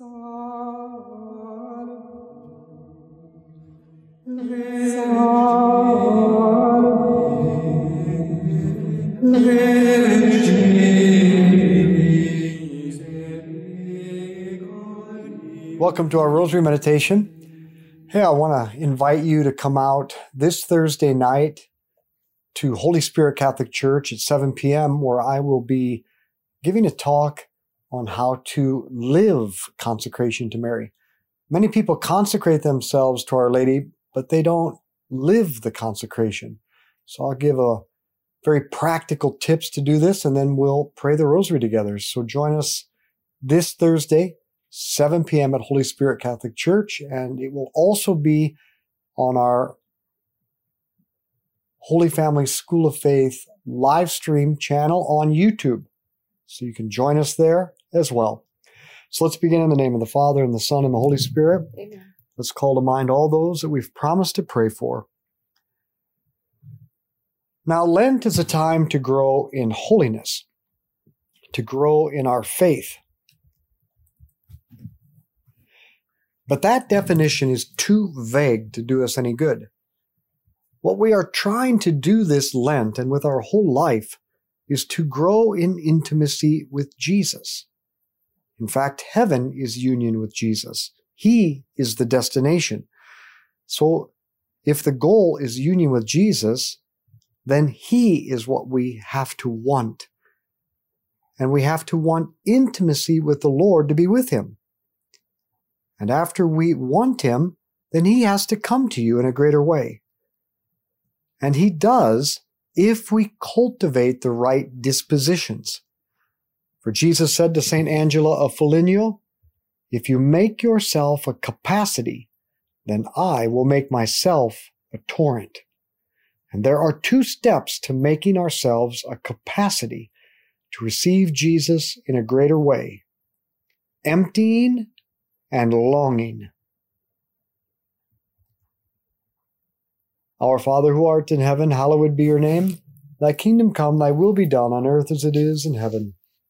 Welcome to our Rosary Meditation. Hey, I want to invite you to come out this Thursday night to Holy Spirit Catholic Church at 7 p.m., where I will be giving a talk on how to live consecration to Mary. Many people consecrate themselves to Our Lady, but they don't live the consecration. So I'll give a very practical tips to do this, and then we'll pray the rosary together. So join us this Thursday, 7 p.m. at Holy Spirit Catholic Church, and it will also be on our Holy Family School of Faith live stream channel on YouTube. So you can join us there as well. So let's begin in the name of the Father and the Son and the Holy Spirit. Amen. Let's call to mind all those that we've promised to pray for. Now, Lent is a time to grow in holiness, to grow in our faith. But that definition is too vague to do us any good. What we are trying to do this Lent and with our whole life is to grow in intimacy with Jesus. In fact, heaven is union with Jesus. He is the destination. So if the goal is union with Jesus, then He is what we have to want. And we have to want intimacy with the Lord to be with Him. And after we want Him, then He has to come to you in a greater way. And He does if we cultivate the right dispositions. For Jesus said to St. Angela of Foligno, If you make yourself a capacity, then I will make myself a torrent. And there are two steps to making ourselves a capacity to receive Jesus in a greater way emptying and longing. Our Father who art in heaven, hallowed be your name. Thy kingdom come, thy will be done on earth as it is in heaven.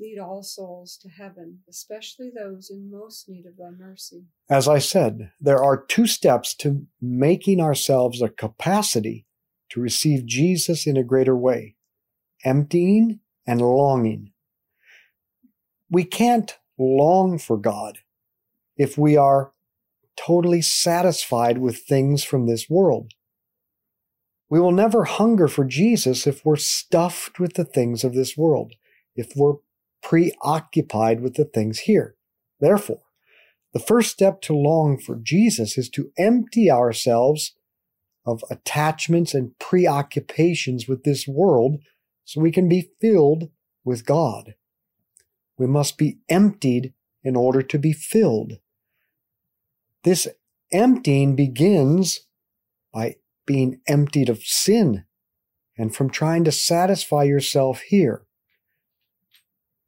Lead all souls to heaven, especially those in most need of thy mercy. As I said, there are two steps to making ourselves a capacity to receive Jesus in a greater way emptying and longing. We can't long for God if we are totally satisfied with things from this world. We will never hunger for Jesus if we're stuffed with the things of this world, if we're preoccupied with the things here. Therefore, the first step to long for Jesus is to empty ourselves of attachments and preoccupations with this world so we can be filled with God. We must be emptied in order to be filled. This emptying begins by being emptied of sin and from trying to satisfy yourself here.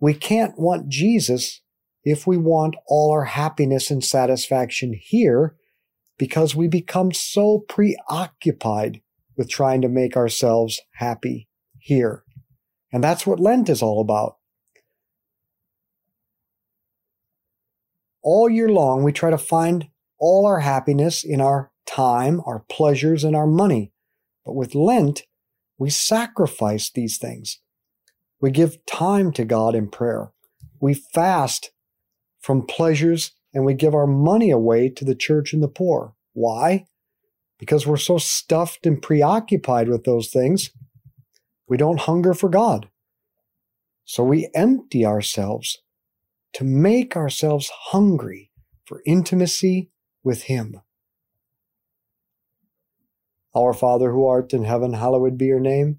We can't want Jesus if we want all our happiness and satisfaction here because we become so preoccupied with trying to make ourselves happy here. And that's what Lent is all about. All year long, we try to find all our happiness in our time, our pleasures, and our money. But with Lent, we sacrifice these things. We give time to God in prayer. We fast from pleasures and we give our money away to the church and the poor. Why? Because we're so stuffed and preoccupied with those things, we don't hunger for God. So we empty ourselves to make ourselves hungry for intimacy with Him. Our Father who art in heaven, hallowed be your name.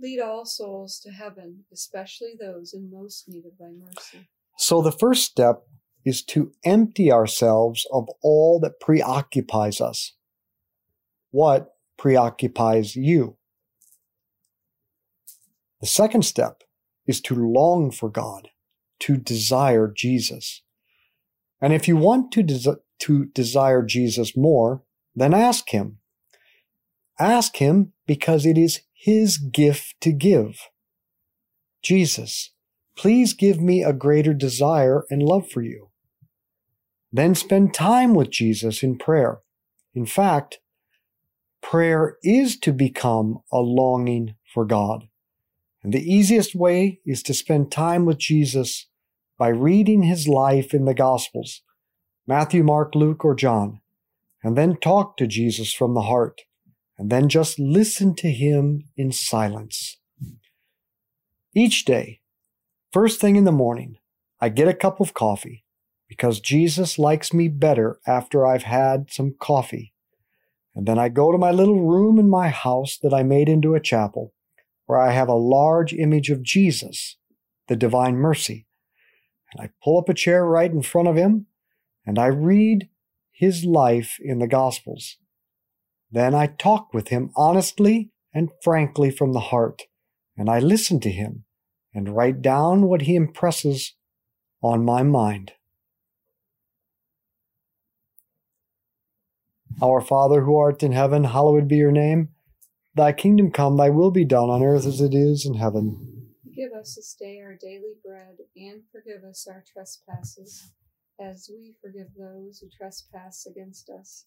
Lead all souls to heaven, especially those in most need of thy mercy. So the first step is to empty ourselves of all that preoccupies us. What preoccupies you? The second step is to long for God, to desire Jesus. And if you want to, desi- to desire Jesus more, then ask Him. Ask Him because it is His gift to give. Jesus, please give me a greater desire and love for you. Then spend time with Jesus in prayer. In fact, prayer is to become a longing for God. And the easiest way is to spend time with Jesus by reading his life in the Gospels Matthew, Mark, Luke, or John, and then talk to Jesus from the heart, and then just listen to him in silence. Each day, first thing in the morning, I get a cup of coffee because Jesus likes me better after I've had some coffee. And then I go to my little room in my house that I made into a chapel, where I have a large image of Jesus, the Divine Mercy. And I pull up a chair right in front of him, and I read his life in the Gospels. Then I talk with him honestly and frankly from the heart, and I listen to him and write down what he impresses on my mind. Our Father who art in heaven, hallowed be your name. Thy kingdom come, thy will be done on earth as it is in heaven. Give us this day our daily bread, and forgive us our trespasses, as we forgive those who trespass against us.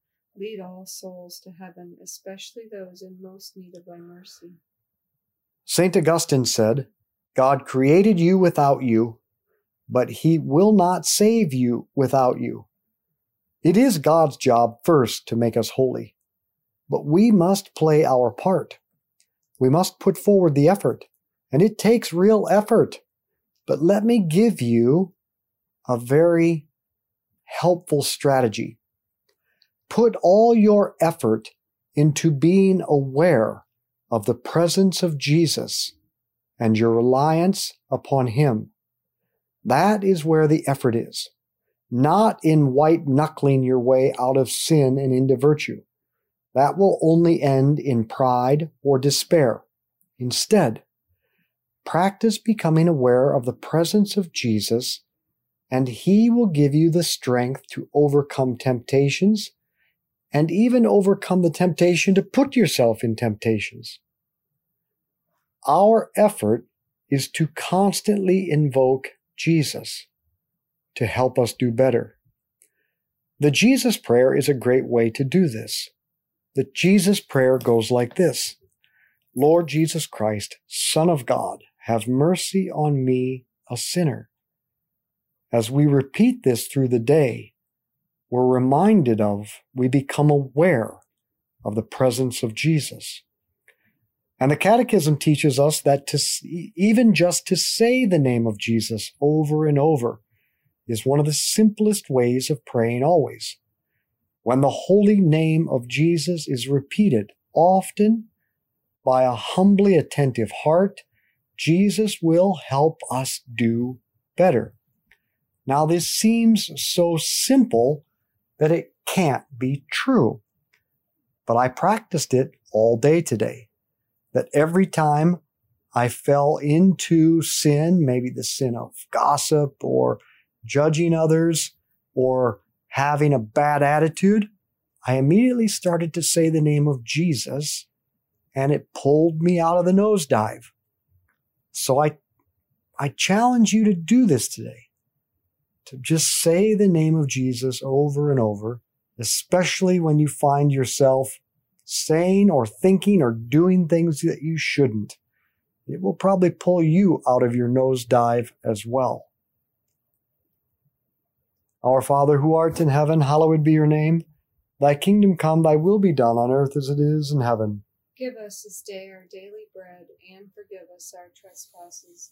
Lead all souls to heaven, especially those in most need of thy mercy. St. Augustine said, God created you without you, but he will not save you without you. It is God's job first to make us holy, but we must play our part. We must put forward the effort, and it takes real effort. But let me give you a very helpful strategy. Put all your effort into being aware of the presence of Jesus and your reliance upon Him. That is where the effort is, not in white knuckling your way out of sin and into virtue. That will only end in pride or despair. Instead, practice becoming aware of the presence of Jesus, and He will give you the strength to overcome temptations and even overcome the temptation to put yourself in temptations. Our effort is to constantly invoke Jesus. to help us do better. The Jesus prayer is a great way to do this. The Jesus prayer goes like this Lord Jesus Christ, Son of God, have mercy on me, a sinner. As we repeat this through the day, we're reminded of, we become aware of the presence of Jesus. And the Catechism teaches us that to, even just to say the name of Jesus over and over is one of the simplest ways of praying always. When the holy name of Jesus is repeated often by a humbly attentive heart, Jesus will help us do better. Now, this seems so simple that it can't be true. But I practiced it all day today. That every time I fell into sin, maybe the sin of gossip or judging others or having a bad attitude, I immediately started to say the name of Jesus and it pulled me out of the nosedive. So I, I challenge you to do this today. Just say the name of Jesus over and over, especially when you find yourself saying or thinking or doing things that you shouldn't. It will probably pull you out of your nosedive as well. Our Father who art in heaven, hallowed be your name. Thy kingdom come, thy will be done on earth as it is in heaven. Give us this day our daily bread, and forgive us our trespasses,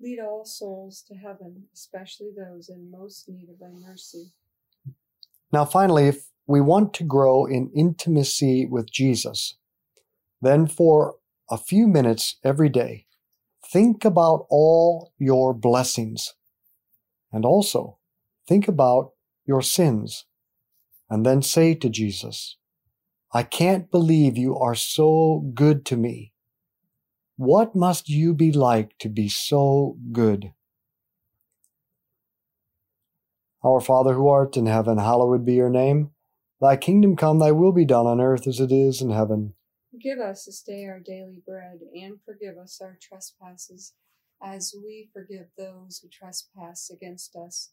Lead all souls to heaven, especially those in most need of thy mercy. Now, finally, if we want to grow in intimacy with Jesus, then for a few minutes every day, think about all your blessings. And also, think about your sins. And then say to Jesus, I can't believe you are so good to me. What must you be like to be so good? Our Father who art in heaven, hallowed be your name. Thy kingdom come, thy will be done on earth as it is in heaven. Give us this day our daily bread, and forgive us our trespasses, as we forgive those who trespass against us.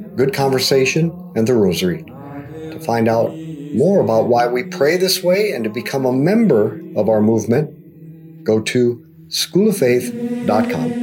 good conversation, and the rosary. To find out more about why we pray this way and to become a member of our movement, go to schooloffaith.com.